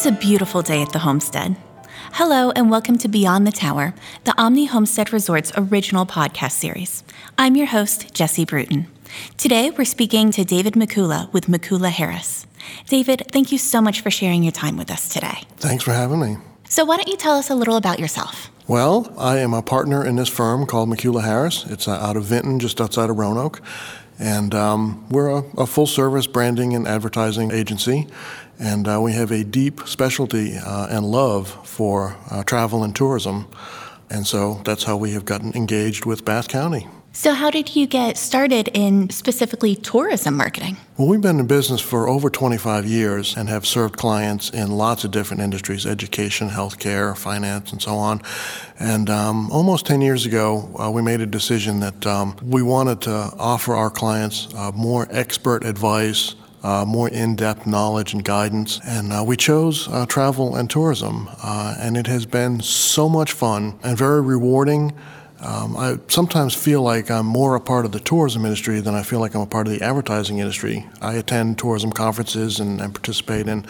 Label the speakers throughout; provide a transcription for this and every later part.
Speaker 1: It's a beautiful day at the homestead. Hello, and welcome to Beyond the Tower, the Omni Homestead Resort's original podcast series. I'm your host, Jesse Bruton. Today, we're speaking to David Mikula with Mikula Harris. David, thank you so much for sharing your time with us today.
Speaker 2: Thanks for having me.
Speaker 1: So, why don't you tell us a little about yourself?
Speaker 2: Well, I am a partner in this firm called Mikula Harris. It's uh, out of Vinton, just outside of Roanoke. And um, we're a, a full service branding and advertising agency. And uh, we have a deep specialty uh, and love for uh, travel and tourism. And so that's how we have gotten engaged with Bath County.
Speaker 1: So, how did you get started in specifically tourism marketing?
Speaker 2: Well, we've been in business for over 25 years and have served clients in lots of different industries education, healthcare, finance, and so on. And um, almost 10 years ago, uh, we made a decision that um, we wanted to offer our clients uh, more expert advice. Uh, more in-depth knowledge and guidance, and uh, we chose uh, travel and tourism, uh, and it has been so much fun and very rewarding um, I sometimes feel like I'm more a part of the tourism industry than I feel like I'm a part of the advertising industry. I attend tourism conferences and, and participate in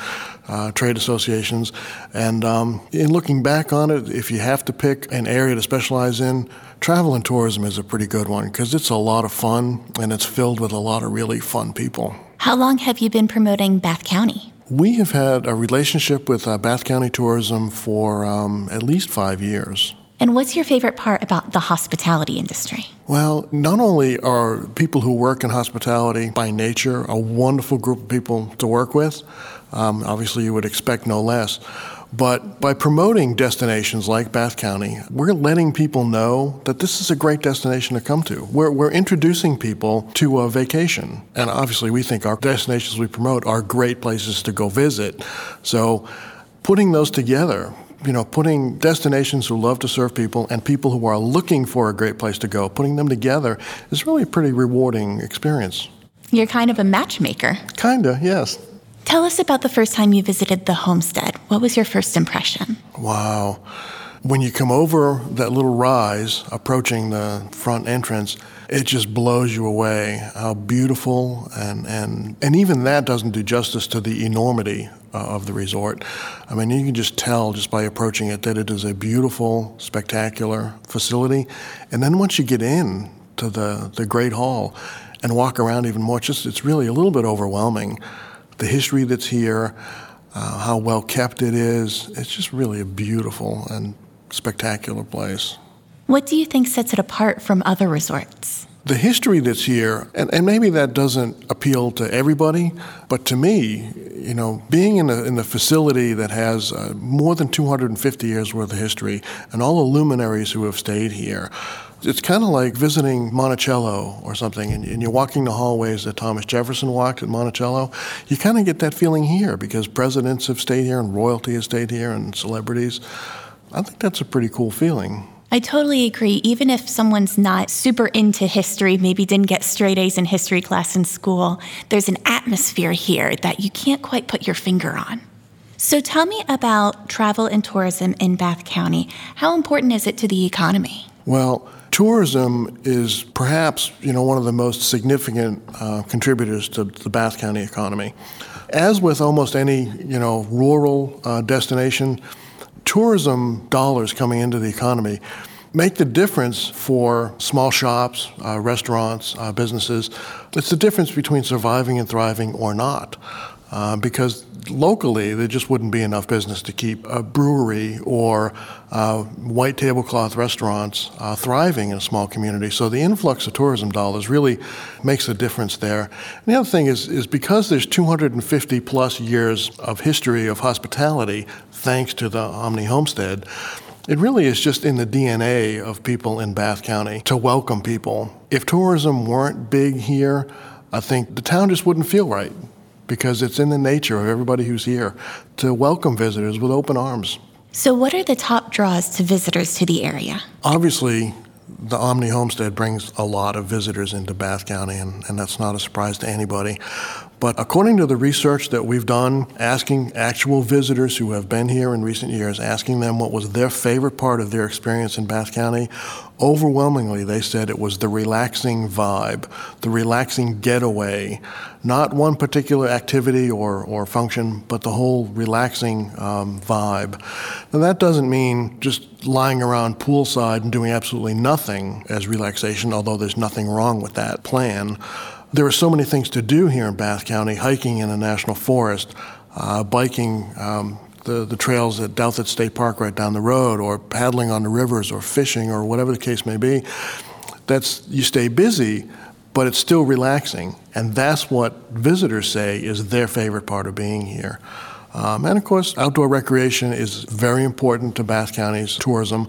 Speaker 2: uh, trade associations. And um, in looking back on it, if you have to pick an area to specialize in, travel and tourism is a pretty good one because it's a lot of fun and it's filled with a lot of really fun people.
Speaker 1: How long have you been promoting Bath County?
Speaker 2: We have had a relationship with uh, Bath County Tourism for um, at least five years.
Speaker 1: And what's your favorite part about the hospitality industry?
Speaker 2: Well, not only are people who work in hospitality by nature a wonderful group of people to work with, um, obviously you would expect no less, but by promoting destinations like Bath County, we're letting people know that this is a great destination to come to. We're, we're introducing people to a vacation. And obviously, we think our destinations we promote are great places to go visit. So, putting those together, you know, putting destinations who love to serve people and people who are looking for a great place to go, putting them together is really a pretty rewarding experience.
Speaker 1: You're kind of a matchmaker.
Speaker 2: Kinda, yes.
Speaker 1: Tell us about the first time you visited the homestead. What was your first impression?
Speaker 2: Wow. When you come over that little rise approaching the front entrance, it just blows you away how beautiful and, and, and even that doesn't do justice to the enormity uh, of the resort. I mean, you can just tell just by approaching it that it is a beautiful, spectacular facility. And then once you get in to the, the Great Hall and walk around even more, it's, just, it's really a little bit overwhelming. The history that's here, uh, how well kept it is, it's just really a beautiful and spectacular place.
Speaker 1: What do you think sets it apart from other resorts?
Speaker 2: The history that's here, and, and maybe that doesn't appeal to everybody, but to me, you know, being in the, in the facility that has uh, more than 250 years worth of history and all the luminaries who have stayed here, it's kind of like visiting Monticello or something, and, and, you're walking the hallways that Thomas Jefferson walked at Monticello. You kind of get that feeling here because presidents have stayed here and royalty has stayed here and celebrities. I think that's a pretty cool feeling.
Speaker 1: I totally agree. Even if someone's not super into history, maybe didn't get straight A's in history class in school, there's an atmosphere here that you can't quite put your finger on. So tell me about travel and tourism in Bath County. How important is it to the economy?
Speaker 2: Well, tourism is perhaps you know one of the most significant uh, contributors to the Bath County economy. As with almost any you know rural uh, destination, tourism dollars coming into the economy make the difference for small shops, uh, restaurants, uh, businesses. It's the difference between surviving and thriving or not. Uh, because locally, there just wouldn't be enough business to keep a brewery or uh, white tablecloth restaurants uh, thriving in a small community. So the influx of tourism dollars really makes a difference there. And the other thing is, is because there's 250 plus years of history of hospitality, thanks to the Omni Homestead, it really is just in the DNA of people in Bath County to welcome people. If tourism weren't big here, I think the town just wouldn't feel right because it's in the nature of everybody who's here to welcome visitors with open arms.
Speaker 1: So, what are the top draws to visitors to the area?
Speaker 2: Obviously, the Omni Homestead brings a lot of visitors into Bath County, and, and that's not a surprise to anybody. But according to the research that we've done, asking actual visitors who have been here in recent years, asking them what was their favorite part of their experience in Bath County, overwhelmingly they said it was the relaxing vibe, the relaxing getaway, not one particular activity or, or function, but the whole relaxing um, vibe. Now, that doesn't mean just lying around poolside and doing absolutely nothing as relaxation, although there's nothing wrong with that plan. There are so many things to do here in Bath County hiking in a national forest, uh, biking um, the, the trails at Douthat State Park right down the road, or paddling on the rivers, or fishing, or whatever the case may be. That's, you stay busy, but it's still relaxing. And that's what visitors say is their favorite part of being here. Um, and of course, outdoor recreation is very important to Bath County's tourism.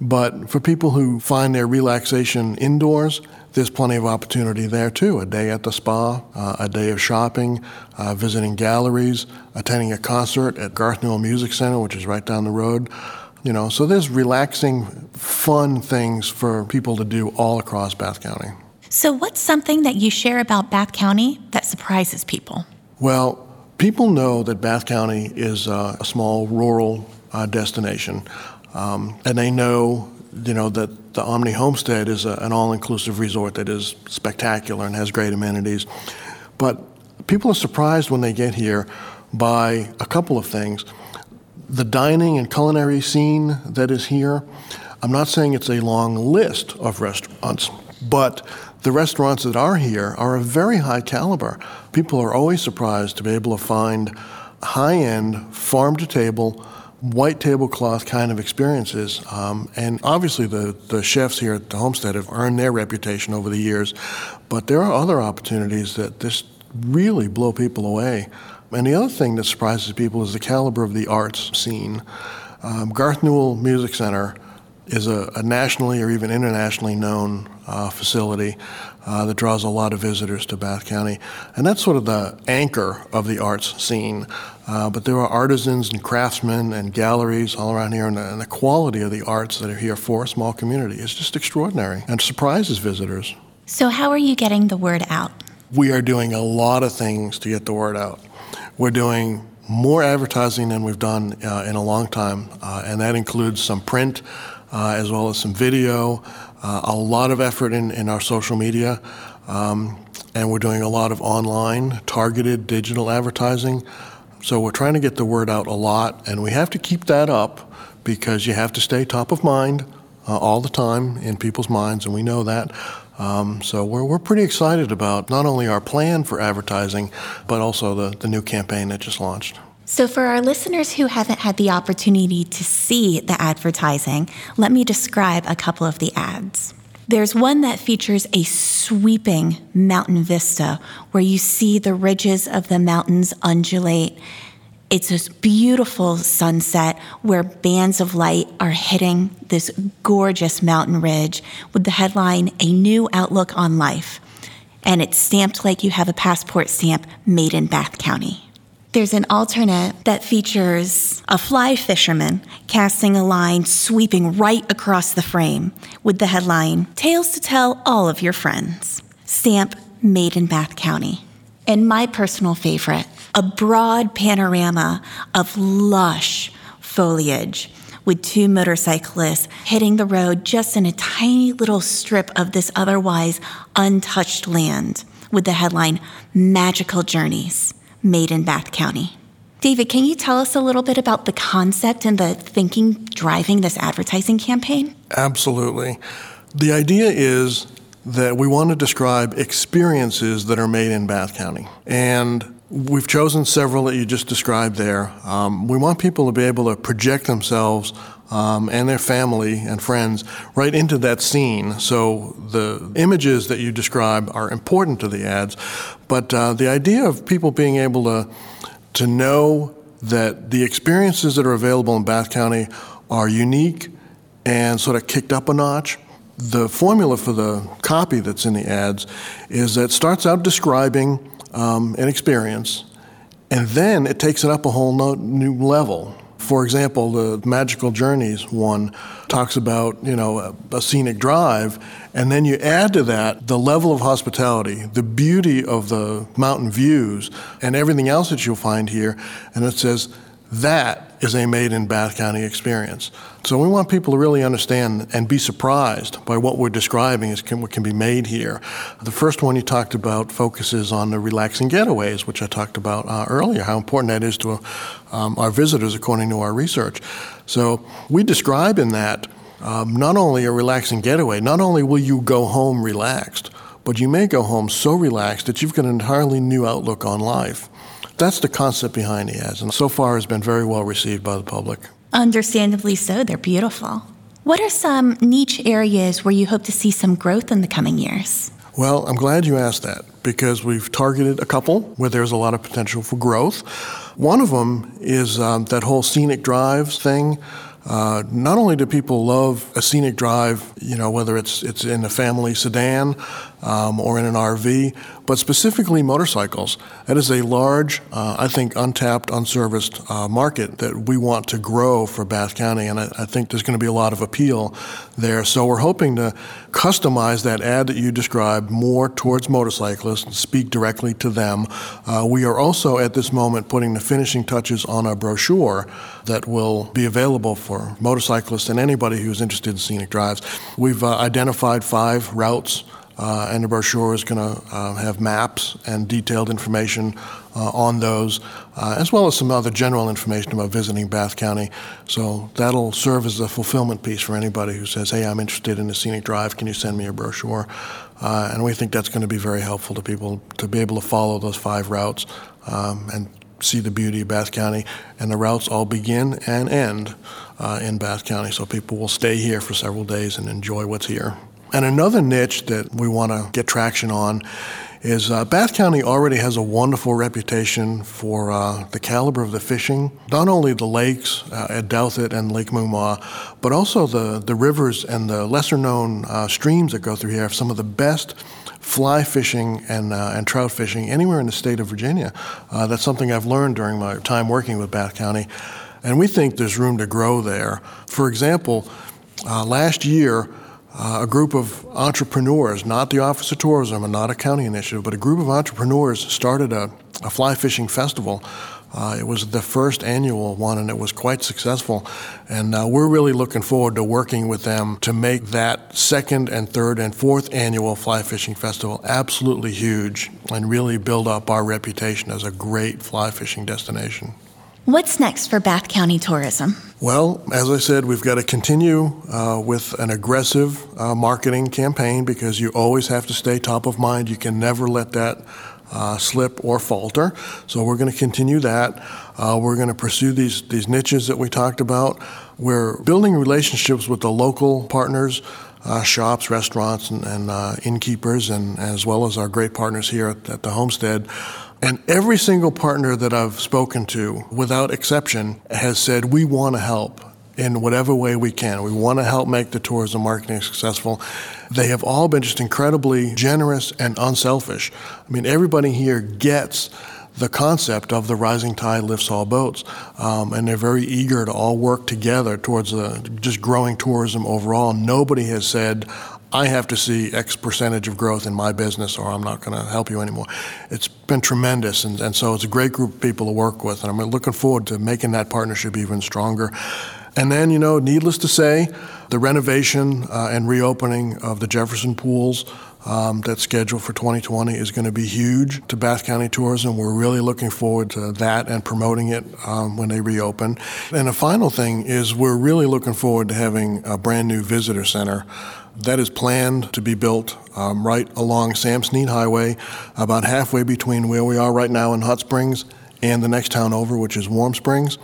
Speaker 2: But for people who find their relaxation indoors, there's plenty of opportunity there too. A day at the spa, uh, a day of shopping, uh, visiting galleries, attending a concert at Garth Newel Music Center, which is right down the road. You know, so there's relaxing, fun things for people to do all across Bath County.
Speaker 1: So, what's something that you share about Bath County that surprises people?
Speaker 2: Well, people know that Bath County is a small rural uh, destination, um, and they know you know that the Omni Homestead is a, an all-inclusive resort that is spectacular and has great amenities. But people are surprised when they get here by a couple of things. The dining and culinary scene that is here. I'm not saying it's a long list of restaurants, but the restaurants that are here are of very high caliber. People are always surprised to be able to find high end, farm to table white tablecloth kind of experiences. Um, and obviously, the, the chefs here at the homestead have earned their reputation over the years, but there are other opportunities that just really blow people away. And the other thing that surprises people is the caliber of the arts scene. Um, Garth Newel Music Center is a, a, nationally or even internationally known uh, facility uh, that draws a lot of visitors to Bath County. And that's sort of the anchor of the arts scene. Uh, but there are artisans and craftsmen and galleries all around here, and the, and the quality of the arts that are here for a small community is just extraordinary and surprises visitors.
Speaker 1: So, how are you getting the word out?
Speaker 2: We are doing a lot of things to get the word out. We're doing more advertising than we've done uh, in a long time, uh, and that includes some print uh, as well as some video, uh, a lot of effort in, in our social media, um, and we're doing a lot of online targeted digital advertising. So we're trying to get the word out a lot, and we have to keep that up because you have to stay top of mind uh, all the time in people's minds, and we know that. Um, so we're, we're pretty excited about not only our plan for advertising, but also the, the new campaign that just launched.
Speaker 1: So, for our listeners who haven't had the opportunity to see the advertising, let me describe a couple of the ads. There's one that features a sweeping mountain vista where you see the ridges of the mountains undulate. It's a beautiful sunset where bands of light are hitting this gorgeous mountain ridge with the headline, A New Outlook on Life. And it's stamped like you have a passport stamp made in Bath County. There's an alternate that features a fly fisherman casting a line sweeping right across the frame with the headline Tales to Tell All of Your Friends. Stamp made in Bath County. And my personal favorite, a broad panorama of lush foliage with two motorcyclists hitting the road just in a tiny little strip of this otherwise untouched land with the headline Magical Journeys made in Bath County. David, can you tell us a little bit about the concept and the thinking driving this advertising campaign?
Speaker 2: Absolutely. The idea is that we want to describe experiences that are made in Bath County. And we've chosen several that you just described there. Um, we want people to be able to project themselves um, and their family and friends right into that scene. So the images that you describe are important to the ads, but uh, the idea of people being able to to know that the experiences that are available in Bath County are unique and sort of kicked up a notch. The formula for the copy that's in the ads is that starts out describing um, an experience, and then it takes it up a whole no- new level For example, the Magical Journeys one talks about, you know, a, a, scenic drive, and then you add to that the level of hospitality, the beauty of the mountain views, and everything else that you'll find here, and it says that is a made in Bath County experience. So we want people to really understand and be surprised by what we're describing as can, what can be made here. The first one you talked about focuses on the relaxing getaways, which I talked about uh, earlier, how important that is to um, our visitors according to our research. So we describe in that um, not only a relaxing getaway, not only will you go home relaxed, but you may go home so relaxed that you've got an entirely new outlook on life. That's the concept behind the ads, and so far has been very well received by the public.
Speaker 1: Understandably so, they're beautiful. What are some niche areas where you hope to see some growth in the coming years?
Speaker 2: Well, I'm glad you asked that because we've targeted a couple where there's a lot of potential for growth. One of them is um, that whole scenic drives thing. Uh, not only do people love a scenic drive, you know, whether it's it's in a family sedan um, or in an RV, but specifically motorcycles. That is a large, uh, I think, untapped, unserviced uh, market that we want to grow for Bath County, and I, I think there's going to be a lot of appeal there. So we're hoping to customize that ad that you described more towards motorcyclists and speak directly to them. Uh, we are also at this moment putting the finishing touches on a brochure that will be available for motorcyclists and anybody who's interested in scenic drives. We've uh, identified five routes uh, and the brochure is going to uh, have maps and detailed information uh, on those, uh, as well as some other general information about visiting Bath County. So that'll serve as a fulfillment piece for anybody who says, "Hey, I'm interested in the scenic drive. Can you send me a brochure?" Uh, and we think that's going to be very helpful to people to be able to follow those five routes um, and see the beauty of Bath County. And the routes all begin and end uh, in Bath County, so people will stay here for several days and enjoy what's here. And another niche that we want to get traction on is uh, Bath County already has a wonderful reputation for uh, the caliber of the fishing, not only the lakes uh, at Douthat and Lake Moomaw, but also the, the rivers and the lesser known uh, streams that go through here have some of the best fly fishing and, uh, and trout fishing anywhere in the state of Virginia. Uh, that's something I've learned during my time working with Bath County, and we think there's room to grow there. For example, last year, uh, a group of entrepreneurs, not the Office of Tourism and not a county initiative, but a group of entrepreneurs started a, a fly fishing festival. Uh, it was the first annual one, and it was quite successful. And uh, we're really looking forward to working with them to make that second and third and fourth annual fly fishing festival absolutely huge and really build up our reputation as a great fly fishing destination.
Speaker 1: What's next for Bath County tourism?
Speaker 2: Well, as I said, we've got to continue uh, with an aggressive uh, marketing campaign because you always have to stay top of mind. You can never let that uh, slip or falter. So we're going to continue that. Uh, we're going to pursue these these niches that we talked about. We're building relationships with the local partners. Uh, shops, restaurants, and, and uh, innkeepers, and as well as our great partners here at, at the homestead, and every single partner that I've spoken to, without exception, has said, We want to help in whatever way we can. We want to help make the tourism marketing successful. They have all been just incredibly generous and unselfish. I mean, everybody here gets the concept of the rising tide lifts all boats, um, and they're very eager to all work together towards uh, just growing tourism overall. Nobody has said, I have to see X percentage of growth in my business or I'm not going to help you anymore. It's been tremendous. And, and so it's a great group of people to work with. And I'm looking forward to making that partnership even stronger. And then, you know, needless to say, the renovation uh, and reopening of the Jefferson pools um, that's scheduled for 2020 is going to be huge to Bath County tourism. We're really looking forward to that and promoting it um, when they reopen. And the final thing is we're really looking forward to having a brand new visitor center that is planned to be built um, right along Sam Snead Highway, about halfway between where we are right now in Hot Springs and the next town over, which is Warm Springs.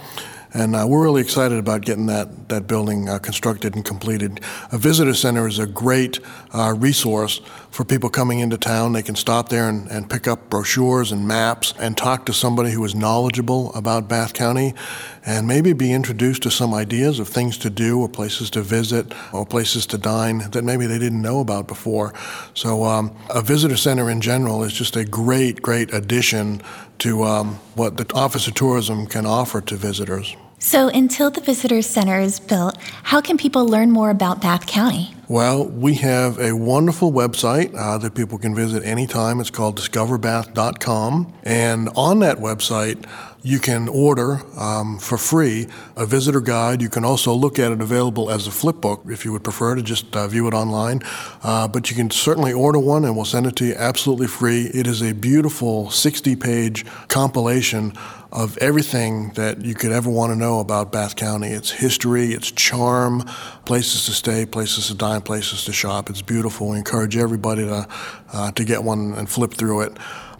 Speaker 2: And uh, we're really excited about getting that, that building uh, constructed and completed. A visitor center is a great uh, resource for people coming into town. They can stop there and, and pick up brochures and maps and talk to somebody who is knowledgeable about Bath County and maybe be introduced to some ideas of things to do or places to visit or places to dine that maybe they didn't know about before. So, um, a visitor center in general is just a great, great addition to um, what the Office of Tourism can offer to visitors.
Speaker 1: So, until the Visitor Center is built, how can people learn more about Bath County?
Speaker 2: Well, we have a wonderful website uh, that people can visit anytime. It's called discoverbath.com. And on that website, you can order um, for free a visitor guide. You can also look at it available as a flip book if you would prefer to just uh, view it online. Uh, but you can certainly order one and we'll send it to you absolutely free. It is a beautiful 60 page compilation of everything that you could ever want to know about Bath County its history, its charm, places to stay, places to dine, places to shop. It's beautiful. We encourage everybody to, uh, to get one and flip through it.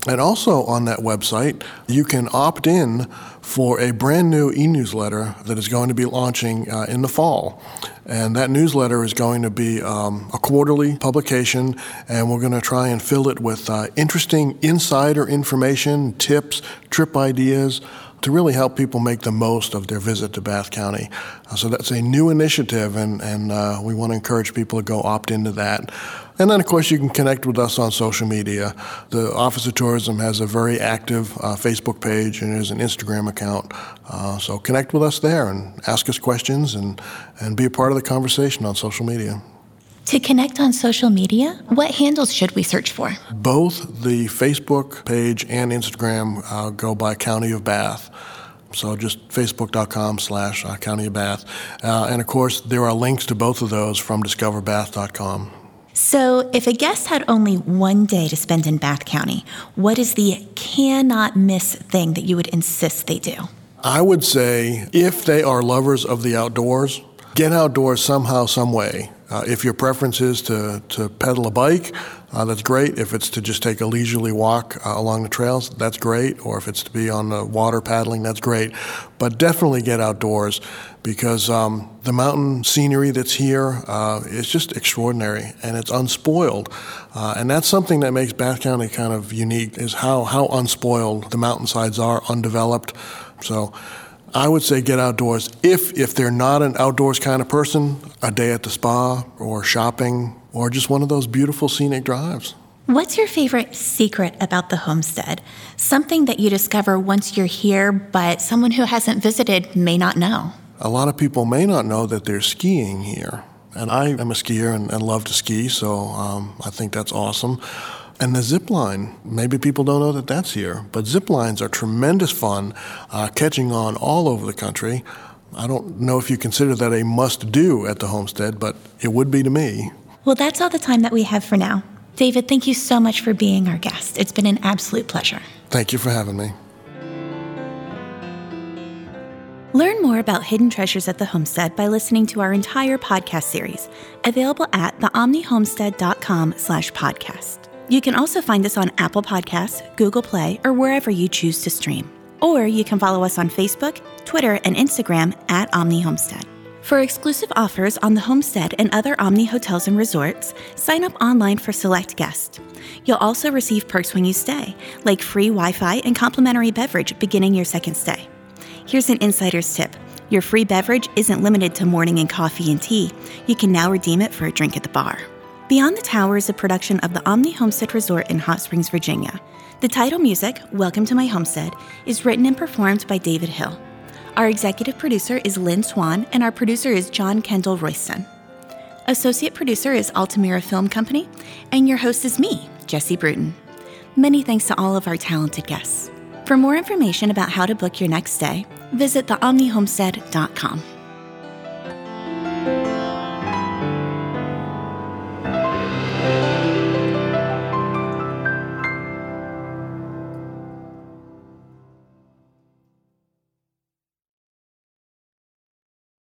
Speaker 2: And also on that website, you can opt in for a brand new e newsletter that is going to be launching uh, in the fall. And that newsletter is going to be um, a quarterly publication, and we're going to try and fill it with uh, interesting insider information, tips, trip ideas to really help people make the most of their visit to Bath County. Uh, so that's a new initiative, and, and uh, we want to encourage people to go opt into that. And then, of course, you can connect with us on social media. The Office of Tourism has a very active uh, Facebook page and there's an Instagram account. Uh, so connect with us there and ask us questions and, and be a part of the conversation on social media.
Speaker 1: To connect on social media, what handles should we search for?
Speaker 2: Both the Facebook page and Instagram uh, go by County of Bath. So just facebook.com slash uh, County of Bath. Uh, and of course, there are links to both of those from discoverbath.com.
Speaker 1: So, if a guest had only one day to spend in Bath County, what is the cannot miss thing that you would insist they do?
Speaker 2: I would say if they are lovers of the outdoors, get outdoors somehow, some way. Uh, if your preference is to, to pedal a bike, uh, that's great. If it's to just take a leisurely walk uh, along the trails, that's great. Or if it's to be on the water paddling, that's great. But definitely get outdoors because um, the mountain scenery that's here uh, is just extraordinary and it's unspoiled. Uh, and that's something that makes Bath County kind of unique is how, how unspoiled the mountainsides are, undeveloped. So I would say get outdoors. If if they're not an outdoors kind of person, a day at the spa or shopping or just one of those beautiful scenic drives.
Speaker 1: What's your favorite secret about the homestead? Something that you discover once you're here, but someone who hasn't visited may not know.
Speaker 2: A lot of people may not know that they're skiing here. And I am a skier and, and love to ski, so um, I think that's awesome. And the zip line, maybe people don't know that that's here, but zip lines are tremendous fun, uh, catching on all over the country. I don't know if you consider that a must do at the homestead, but it would be to me.
Speaker 1: Well, that's all the time that we have for now. David, thank you so much for being our guest. It's been an absolute pleasure.
Speaker 2: Thank you for having me.
Speaker 1: Learn more about hidden treasures at the homestead by listening to our entire podcast series, available at theomnihomestead.com slash podcast. You can also find us on Apple Podcasts, Google Play, or wherever you choose to stream. Or you can follow us on Facebook, Twitter, and Instagram at Omni Homestead. For exclusive offers on the Homestead and other Omni hotels and resorts, sign up online for select guests. You'll also receive perks when you stay, like free Wi Fi and complimentary beverage beginning your second stay. Here's an insider's tip your free beverage isn't limited to morning and coffee and tea, you can now redeem it for a drink at the bar. Beyond the Tower is a production of the Omni Homestead Resort in Hot Springs, Virginia. The title music, Welcome to My Homestead, is written and performed by David Hill. Our executive producer is Lynn Swan, and our producer is John Kendall Royston. Associate producer is Altamira Film Company, and your host is me, Jesse Bruton. Many thanks to all of our talented guests. For more information about how to book your next stay, visit theomnihomestead.com.